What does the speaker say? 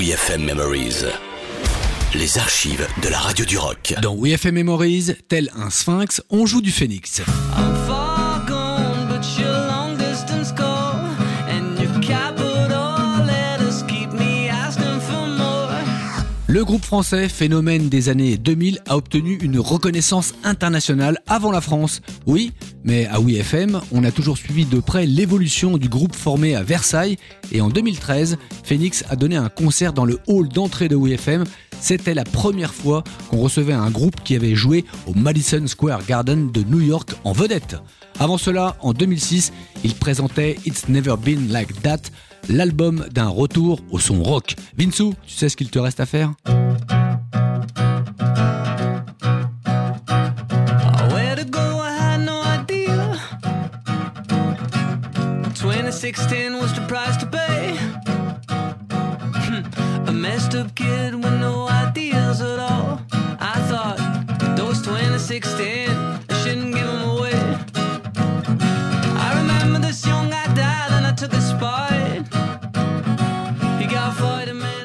WeFM Memories. Les archives de la radio du rock. Dans WeFM Memories, tel un sphinx, on joue du phénix. Le groupe français, phénomène des années 2000, a obtenu une reconnaissance internationale avant la France. Oui, mais à WeFM, on a toujours suivi de près l'évolution du groupe formé à Versailles et en 2013, Phoenix a donné un concert dans le hall d'entrée de WeFM. C'était la première fois qu'on recevait un groupe qui avait joué au Madison Square Garden de New York en vedette. Avant cela, en 2006, il présentait It's Never Been Like That, l'album d'un retour au son rock. Vinsou, tu sais ce qu'il te reste à faire? 2016 was the price to pay. Hmm. a messed up kid with no ideas at all. I thought those 2016, I shouldn't give them away. I remember this young guy died and I took a spot. He got fired a minute.